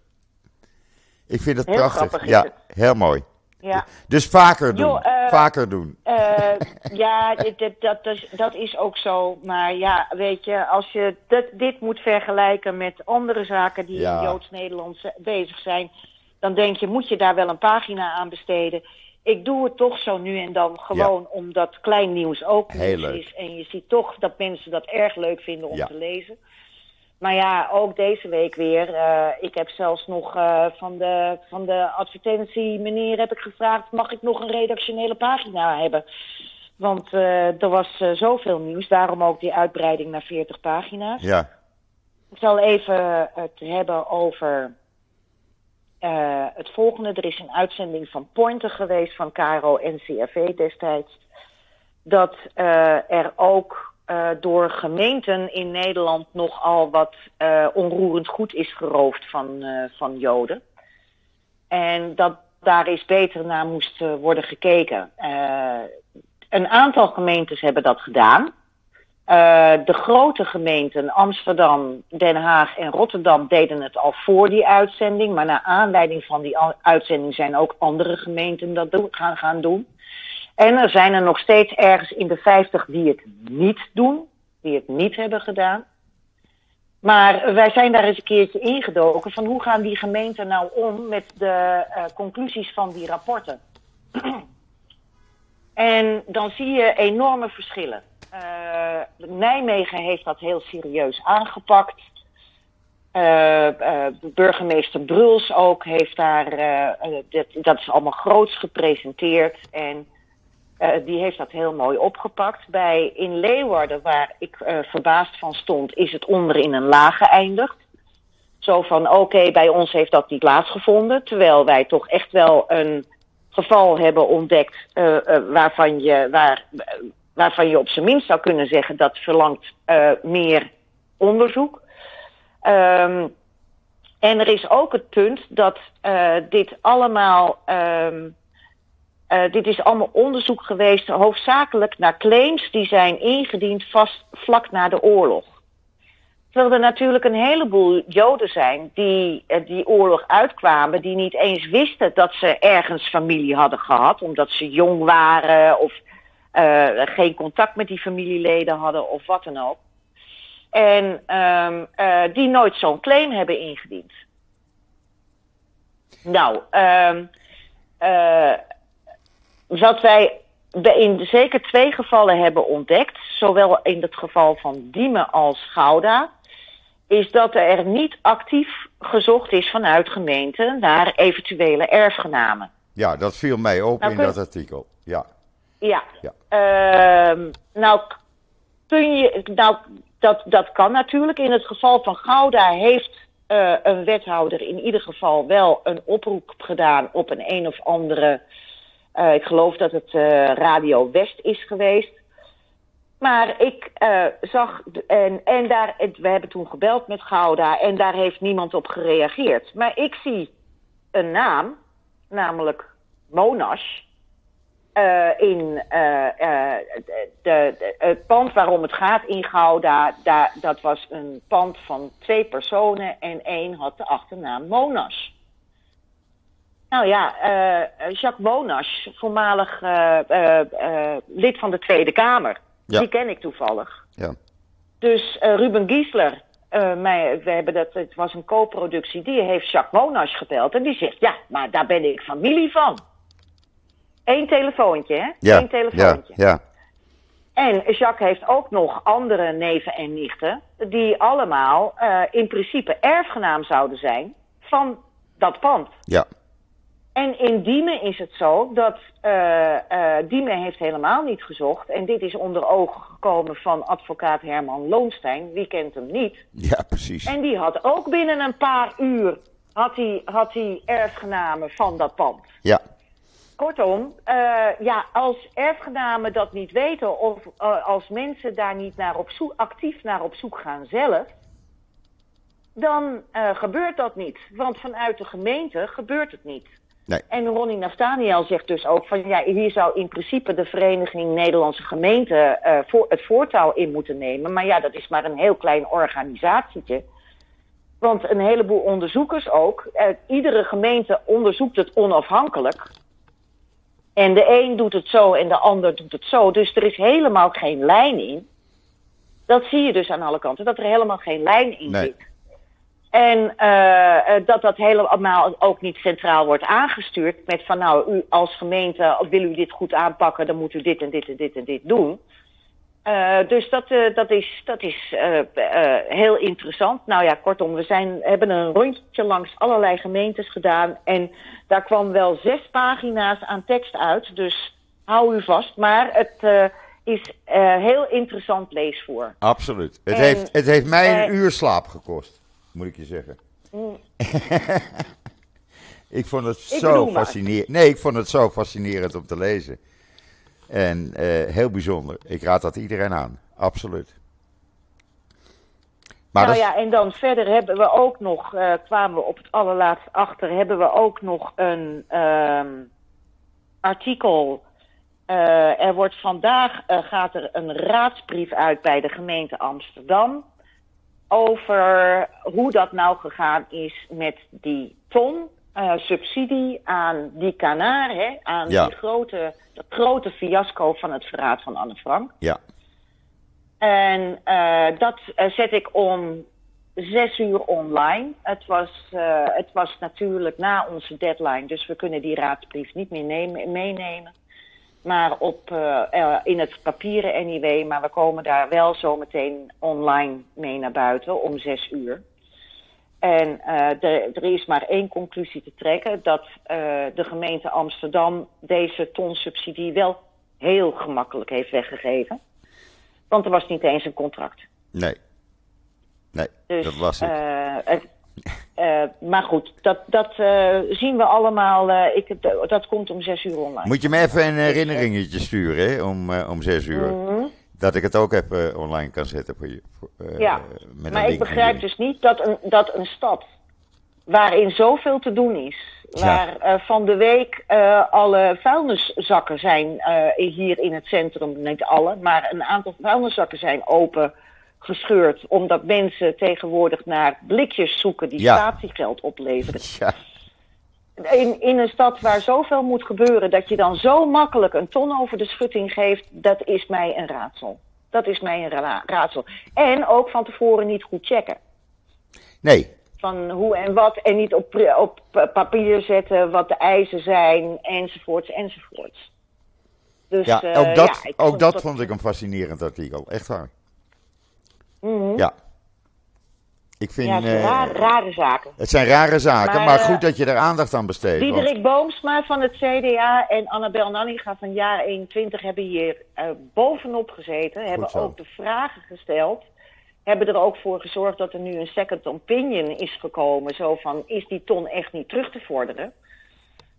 Ik vind het Heel prachtig. ja, heel mooi. Ja, Dus vaker doen. Vaker doen. Eh, ja dit, dit- dat, is, dat is ook zo. Maar ja, weet je, als je dit, dit moet vergelijken met andere zaken die Ja. in Joods-Nederland z- bezig zijn, dan denk je, moet je daar wel een pagina aan besteden? Ik doe het toch zo nu en dan gewoon omdat klein nieuws ook nieuws is. En je ziet toch dat mensen dat erg leuk vinden om Ja. te lezen. Maar ja, ook deze week weer. eh, ik heb zelfs nog eh, van, de, van de advertentie meneer heb ik gevraagd... mag ik nog een redactionele pagina hebben? Want eh, er was zoveel nieuws. Daarom ook die uitbreiding naar 40 pagina's. Ja, Ik zal even het hebben over het volgende. Er is een uitzending van Pointer geweest van KRO NCRV destijds. Dat er ook eh, door gemeenten in Nederland nogal wat eh, onroerend goed is geroofd van, eh, van Joden. En dat daar eens beter naar moest worden gekeken. Een aantal gemeentes hebben dat gedaan. De grote gemeenten Amsterdam, Den Haag en Rotterdam deden het al voor die uitzending. Maar naar aanleiding van die uitzending zijn ook andere gemeenten dat gaan, gaan doen. En er zijn er nog steeds ergens in de 50 die het niet doen, die het niet hebben gedaan. Maar wij zijn daar eens een keertje ingedoken van hoe gaan die gemeenten nou om met de eh, conclusies van die rapporten. en dan zie je enorme verschillen. Eh, Nijmegen heeft dat heel serieus aangepakt. Eh, burgemeester Bruls ook heeft daar, dat, dat is allemaal groots gepresenteerd. En eh, die heeft dat heel mooi opgepakt. Bij in Leeuwarden, waar ik eh, verbaasd van stond, is het onder in een laag geëindigd. Zo van, oké, bij ons heeft dat niet plaatsgevonden. Terwijl wij toch echt wel een geval hebben ontdekt eh, waarvan, je, waar, waarvan je op zijn minst zou kunnen zeggen dat verlangt meer onderzoek. Ehm, en er is ook het punt dat dit allemaal. ehm, eh, dit is allemaal onderzoek geweest, hoofdzakelijk naar claims die zijn ingediend vast vlak na de oorlog. Terwijl er natuurlijk een heleboel Joden zijn die eh, die oorlog uitkwamen, die niet eens wisten dat ze ergens familie hadden gehad, omdat ze jong waren of eh, geen contact met die familieleden hadden of wat dan ook. En ehm, eh, die nooit zo'n claim hebben ingediend. Nou, ehm eh, wat wij in zeker twee gevallen hebben ontdekt, zowel in het geval van Diemen als Gouda, is dat er niet actief gezocht is vanuit gemeenten naar eventuele erfgenamen. ja, dat viel mij op Nou, in kun- dat artikel. Ja, Ja. Ja. Ehm, nou, kun je, nou, dat, dat kan natuurlijk. In het geval van Gouda heeft uh, een wethouder in ieder geval wel een oproep gedaan op een een of andere. Uh, ik geloof dat het uh, Radio West is geweest. Maar ik zag, en, en daar, we hebben toen gebeld met Gouda en daar heeft niemand op gereageerd. Maar ik zie een naam, namelijk Monash. In het pand waarom het gaat in Gouda, dat was een pand van twee personen en één had de achternaam Monas. Nou ja, Jacques Monas, voormalig lid van de Tweede Kamer, ja. die ken ik toevallig. Ja. Dus Ruben Giesler, mij, we hebben dat, het was een co-productie, die heeft Jacques Monas gebeld en die zegt, ja, maar daar ben ik familie van. Eén telefoontje, hè? Ja, Eén telefoontje. Ja, ja. En Jacques heeft ook nog andere neven en nichten, die allemaal in principe erfgenaam zouden zijn van dat pand. Ja. En in Diemen is het zo dat uh, uh, Diemen heeft helemaal niet gezocht. En dit is onder ogen gekomen van advocaat Herman Loonstein. Wie kent hem niet? Ja, precies. En die had ook binnen een paar uur had hij, had hij erfgenamen van dat pand. Ja. Kortom, uh, ja, als erfgenamen dat niet weten of als mensen daar niet naar op zoek, actief naar op zoek gaan zelf, dan gebeurt dat niet. Want vanuit de gemeente gebeurt het niet. Nee. En Ronnie Naftaniel zegt dus ook van ja, hier zou in principe de Vereniging Nederlandse Gemeenten voor, het voortouw in moeten nemen. Maar ja, dat is maar een heel klein organisatietje. Want een heleboel onderzoekers ook, iedere gemeente onderzoekt het onafhankelijk. En de een doet het zo en de ander doet het zo. Dus er is helemaal geen lijn in. Dat zie je dus aan alle kanten, dat er helemaal geen lijn in Nee. zit. En uh, dat dat helemaal ook niet centraal wordt aangestuurd met van nou, u als gemeente, wil u dit goed aanpakken, dan moet u dit en dit en dit en dit doen. Uh, dus dat, uh, dat is, dat is heel interessant. Nou ja, kortom, we zijn, hebben een rondje langs allerlei gemeentes gedaan. En daar kwam wel zes pagina's aan tekst uit. Dus hou u vast. Maar het is heel interessant leesvoer. Absoluut. Het, En, heeft, het heeft mij een eh, uur slaap gekost, moet ik je zeggen. Mm. ik vond het Ik zo fascinerend. Nee, ik vond het zo fascinerend om te lezen. En eh, heel bijzonder. Ik raad dat iedereen aan. Absoluut. Maar nou ja, en dan verder hebben we ook nog, eh, kwamen we op het allerlaatst achter, hebben we ook nog een ehm, artikel. eh, er wordt vandaag, gaat er een raadsbrief uit bij de gemeente Amsterdam. Over hoe dat nou gegaan is met die ton eh, subsidie aan die kanaar, hè, aan Ja. die grote, dat grote fiasco van het verraad van Anne Frank. ja, En eh, dat eh, zet ik om zes uur online. Het was, het was natuurlijk na onze deadline, dus we kunnen die raadsbrief niet meer nemen, meenemen. Maar op, eh, eh, in het papieren anyway, maar we komen daar wel zometeen online mee naar buiten om zes uur. En eh, er, er is maar één conclusie te trekken: dat de gemeente Amsterdam deze tonsubsidie wel heel gemakkelijk heeft weggegeven. Want er was niet eens een contract. nee. Nee, Dus, dat was het. het eh, maar goed, dat, dat eh, zien we allemaal. eh, ik, dat komt om zes uur online. Moet je me even een herinneringetje sturen hè, om, om zes uur. Mhm. Dat ik het ook even online kan zetten voor je. voor, Ja, met maar ik begrijp dus niet dat een, dat een stad waarin zoveel te doen is, waar van de week alle vuilniszakken zijn hier in het centrum, niet alle, maar een aantal vuilniszakken zijn open gescheurd, omdat mensen tegenwoordig naar blikjes zoeken die Ja. statiegeld opleveren. Ja, In, in een stad waar zoveel moet gebeuren, dat je dan zo makkelijk een ton over de schutting geeft, dat is mij een raadsel. Dat is mij een ra- raadsel. En ook van tevoren niet goed checken. nee, Van hoe en wat. En niet op, op pa- papier zetten wat de eisen zijn, enzovoorts, enzovoorts. Dus, ja, eh, ook dat, ja, ik ook dat vond ik een fascinerend artikel. Echt waar. Mhm. Ja. Ik vind, Ja, het zijn eh, rare, zaken. het zijn rare zaken, maar, Maar, eh, goed dat je er aandacht aan besteedt. want- Diederik Boomsma van het CDA en Annabel Nanninga van jaar 21 hebben hier eh, bovenop gezeten. Hebben zo. ook de vragen gesteld. hebben er ook voor gezorgd dat er nu een second opinion is gekomen. Zo van, is die ton echt niet terug te vorderen?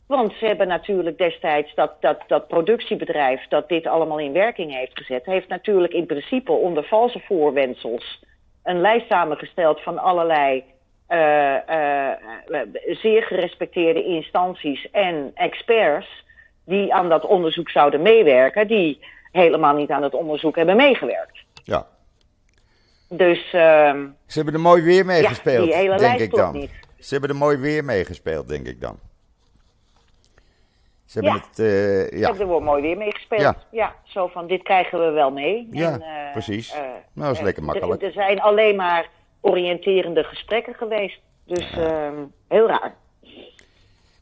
Want ze hebben natuurlijk destijds dat, dat, dat productiebedrijf dat dit allemaal in werking heeft gezet, heeft natuurlijk in principe onder valse voorwendsels een lijst samengesteld van allerlei uh, uh, zeer gerespecteerde instanties en experts die aan dat onderzoek zouden meewerken, die helemaal niet aan het onderzoek hebben meegewerkt. Ja. Dus. Uh, Ze hebben er mooi weer meegespeeld, ja, denk ik dan. Niet. Ze hebben er mooi weer meegespeeld, denk ik dan. Ze hebben het, uh, ja. Er wel mooi weer meegespeeld. Ja. ja, zo van dit krijgen we wel mee. Ja, en, uh, precies. Uh, nou, dat is lekker makkelijk. Er, zijn alleen maar oriënterende gesprekken geweest. Dus ja. heel raar.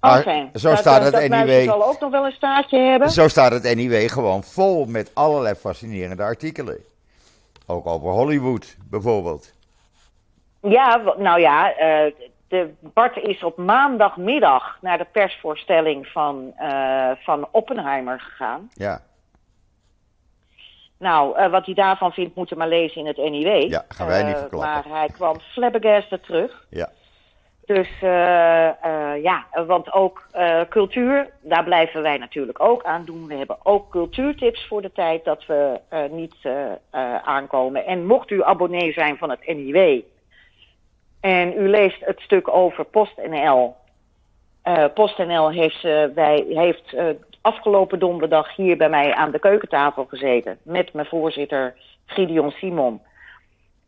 Maar Enfin, zo dat, staat het dat anyway. zal ook nog wel een staartje hebben. Zo staat het anyway gewoon vol met allerlei fascinerende artikelen. Ook over Hollywood bijvoorbeeld. Ja, nou ja, uh, de, Bart is op maandagmiddag naar de persvoorstelling van, uh, van Oppenheimer gegaan. Ja, Nou, uh, wat hij daarvan vindt, moet je maar lezen in het NIW. Ja, gaan wij niet Uh, verklappen. Maar hij kwam flabbergasted terug. ja, Dus ja, want ook uh, cultuur, daar blijven wij natuurlijk ook aan doen. We hebben ook cultuurtips voor de tijd dat we uh, niet aankomen. En mocht u abonnee zijn van het NIW en u leest het stuk over PostNL. Uh, PostNL heeft, uh, wij, heeft uh, afgelopen donderdag hier bij mij aan de keukentafel gezeten. Met mijn voorzitter Gideon Simon.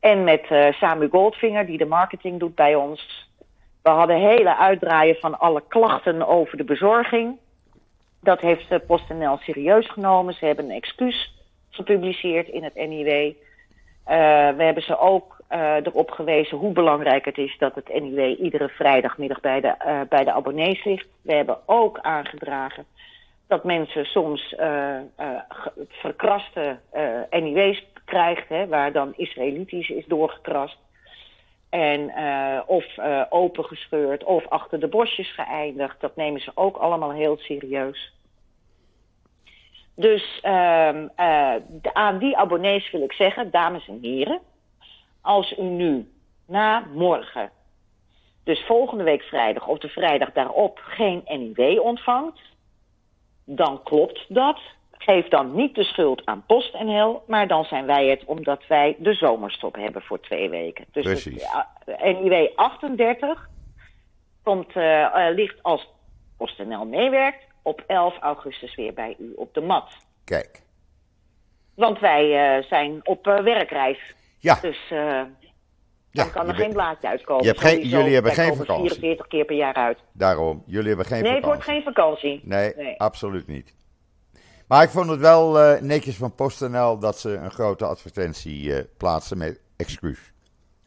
En met Samu Goldfinger, die de marketing doet bij ons. We hadden hele uitdraaien van alle klachten over de bezorging. Dat heeft PostNL serieus genomen. Ze hebben een excuus gepubliceerd in het NIW. We hebben ze ook uh, erop gewezen hoe belangrijk het is dat het NIW iedere vrijdagmiddag bij de, uh, bij de abonnees ligt. We hebben ook aangedragen dat mensen soms uh, verkraste NIW's krijgt, hè, waar dan Israëlitisch is doorgekrast. En of opengescheurd of achter de bosjes geëindigd. Dat nemen ze ook allemaal heel serieus. Dus de, aan die abonnees wil ik zeggen, dames en heren. Als u nu na morgen, dus volgende week vrijdag of de vrijdag daarop, geen NIW ontvangt. Dan klopt dat. Geef dan niet de schuld aan PostNL, maar dan zijn wij het omdat wij de zomerstop hebben voor twee weken. Dus Precies. NIW 38 komt, uh, uh, ligt als PostNL meewerkt op 11 augustus weer bij u op de mat. kijk. Want wij uh, zijn op werkreis. Ja, Dus uh, ja dan kan er bent- geen blaadje uitkomen. je hebt geen- Sowieso, jullie hebben geen vakantie. 44 keer per jaar uit. daarom. Jullie hebben geen nee, het wordt vakantie. geen vakantie. Nee, Nee. absoluut niet. Maar ik vond het wel eh, netjes van PostNL dat ze een grote advertentie eh, plaatsen met excuus.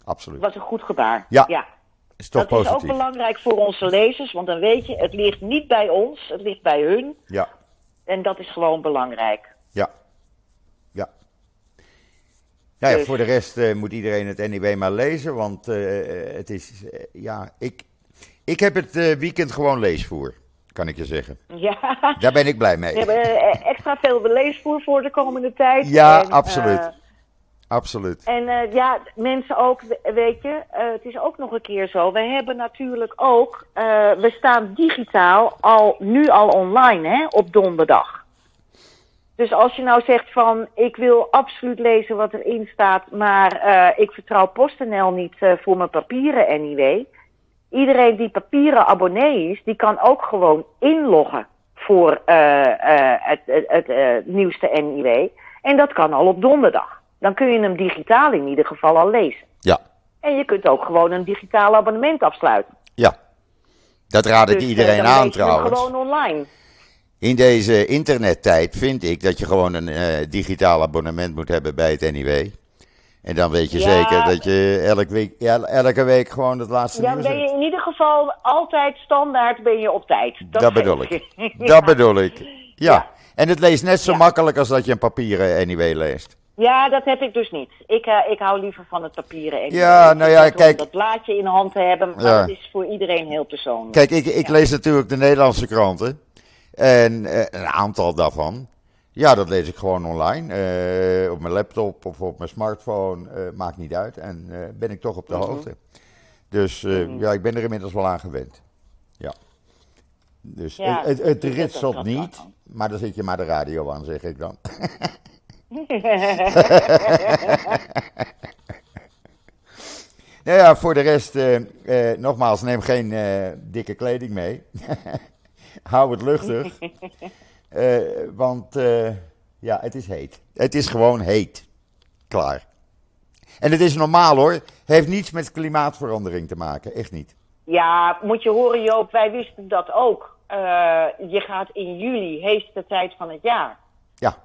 Absoluut. Dat was een goed gebaar. Ja, ja. Is toch dat is ook belangrijk voor onze lezers, want dan weet je, het ligt niet bij ons, het ligt bij hun. Ja, En dat is gewoon belangrijk. Ja. Ja, ja, Dus- voor de rest eh, moet iedereen het NIW maar lezen, want eh, het is, eh, ja, ik, ik heb het weekend gewoon leesvoer, kan ik je zeggen. Ja, Daar ben ik blij mee. we hebben extra veel leesvoer voor de komende tijd. Ja, En, absoluut. Absoluut. En uh, ja, mensen ook, we- weet je, uh, het is ook nog een keer zo. We hebben natuurlijk ook, uh, we staan digitaal al, nu al online, hè, op donderdag. Dus als je nou zegt van, ik wil absoluut lezen wat erin staat, maar uh, ik vertrouw PostNL niet uh, voor mijn papieren anyway. Iedereen die papieren abonnee is, die kan ook gewoon inloggen voor uh, uh, het, het, het nieuwste NIW. En dat kan al op donderdag. Dan kun je hem digitaal in ieder geval al lezen. Ja, En je kunt ook gewoon een digitaal abonnement afsluiten. ja. Dat raad ik Dus, iedereen aan lees je hem trouwens. gewoon online. In deze internettijd vind ik dat je gewoon een eh, digitaal abonnement moet hebben bij het NIW. En dan weet je Ja. zeker dat je elke week, ja, elke week gewoon het laatste Dan nieuws ben je in ieder geval altijd standaard ben je op tijd. Dat, bedoel ik. Ja. Dat bedoel ik. Ja. Ja. En het leest net zo Ja. makkelijk als dat je een papieren NIW leest. Ja, dat heb ik dus niet. Ik, uh, ik hou liever van het papieren. Ja, Ik nou ja, het om kijk- Dat blaadje in de hand te hebben, maar Ja. dat is voor iedereen heel persoonlijk. Kijk, ik, ik lees natuurlijk de Nederlandse kranten. En eh, een aantal daarvan. Ja, dat lees ik gewoon online. eh, op mijn laptop of op mijn smartphone. eh, maakt niet uit. En ben ik toch op de Mhm. hoogte. Dus Mhm. ja, ik ben er inmiddels wel aan gewend. Ja. Dus Ja, het, het, het ritselt niet. Maar dan zet je maar de radio aan, zeg ik dan. Nou ja, voor de rest, nogmaals, neem geen dikke kleding mee. Hou het luchtig. Eh, want eh, ja, het is heet. Het is gewoon heet. Klaar. En het is normaal hoor. Heeft niets met klimaatverandering te maken. Echt niet. Ja, moet je horen Joop, wij wisten dat ook. Eh, je gaat in juli, heetste tijd van het jaar. Ja.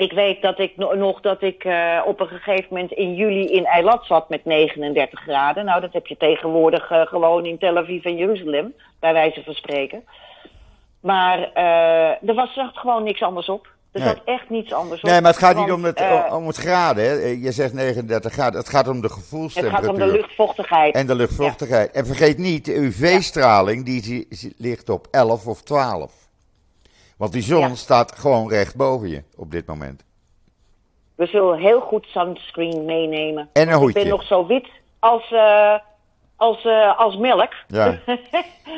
Ik weet dat ik no- nog dat ik eh, op een gegeven moment in juli in Eilat zat met 39 graden. Nou, dat heb je tegenwoordig eh, gewoon in Tel Aviv en Jeruzalem, bij wijze van spreken. Maar eh, er was echt gewoon niks anders op. Er Nee. zat echt niets anders op. Nee, maar het gaat niet om het, om het graden. Hè. Je zegt 39 graden. Het gaat om de het gevoelstemperatuur. gaat om de luchtvochtigheid. En de luchtvochtigheid. En vergeet niet, de UV-straling die ligt op 11 of 12. Want die zon Ja. staat gewoon recht boven je op dit moment. We zullen heel goed sunscreen meenemen. En een Ik hoedje. ben nog zo wit als, eh, als, eh, als melk. Ja.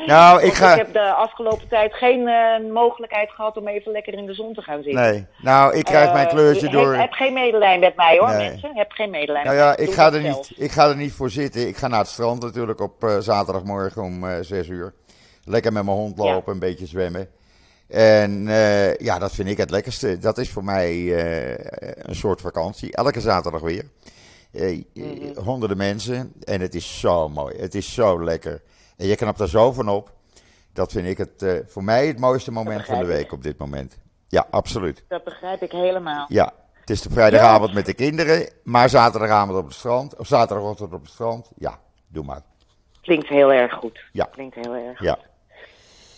Nou, ik ga. ik heb de afgelopen tijd geen eh, mogelijkheid gehad om even lekker in de zon te gaan zitten. Nee, nou, ik krijg mijn kleurtje heb, door. Heb geen medelijden met mij hoor, Nee. mensen. Heb geen medelijden Nou met ja, mij. ik Doe ga, er zelf. niet, ik ga er niet voor zitten. Ik ga naar het strand natuurlijk op zaterdagmorgen om 6 uur. Lekker met mijn hond Ja. lopen, een beetje zwemmen. En eh, ja, dat vind ik het lekkerste. Dat is voor mij eh, een soort vakantie. Elke zaterdag weer. Eh, Mhm. Honderden mensen. En het is zo mooi. Het is zo lekker. En je knapt er zo van op. Dat vind ik het, voor mij het mooiste moment van de ik. week op dit moment. Ja, absoluut. Dat begrijp ik helemaal. Ja, het is de vrijdagavond met de kinderen, maar zaterdagavond op het strand, of zaterdagochtend op het strand. Ja, doe maar. Klinkt heel erg goed. Ja. Klinkt heel erg Ja,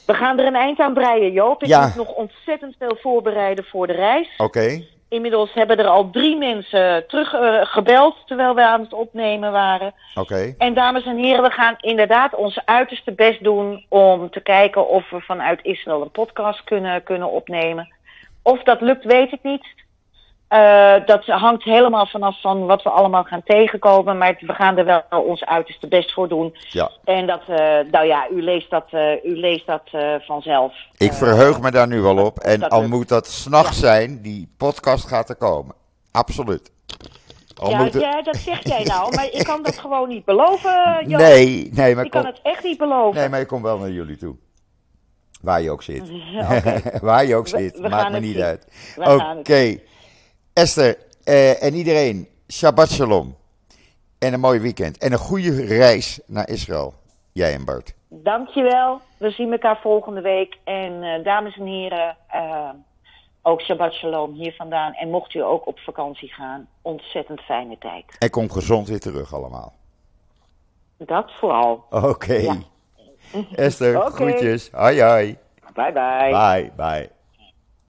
We gaan er een eind aan breien, Joop. Ik Ja. moet nog ontzettend veel voorbereiden voor de reis. oké. Inmiddels hebben er al drie mensen teruggebeld gebeld terwijl we aan het opnemen waren. Oké. En dames en heren, we gaan inderdaad ons uiterste best doen om te kijken of we vanuit Israël een podcast kunnen, kunnen opnemen. Of dat lukt, weet ik niet. Eh, dat hangt helemaal vanaf van wat we allemaal gaan tegenkomen. Maar we gaan er wel ons uiterste best voor doen. Ja, En dat, eh, nou ja, u leest dat, eh, u leest dat vanzelf. ik verheug me daar nu wel op. En al lukt. moet dat s'nachts zijn, die podcast gaat er komen. Absoluut. Al ja, ja, dat zeg jij nou, maar ik kan dat gewoon niet beloven, Joop. Nee, nee, maar Ik kan kom, het echt niet beloven. nee, maar ik kom wel naar jullie toe. Waar je ook zit. Waar je ook zit, we maakt me niet zien. uit. Oké. Esther eh, en iedereen, Shabbat Shalom. En een mooi weekend. En een goede reis naar Israël. Jij en Bart. Dankjewel. We zien elkaar volgende week. En eh, dames en heren, eh, ook Shabbat Shalom hier vandaan. En mocht u ook op vakantie gaan, ontzettend fijne tijd. En kom gezond weer terug allemaal. Dat vooral. Oké. Ja. Esther, groetjes. Hoi hoi. Bye bye. Bye, bye.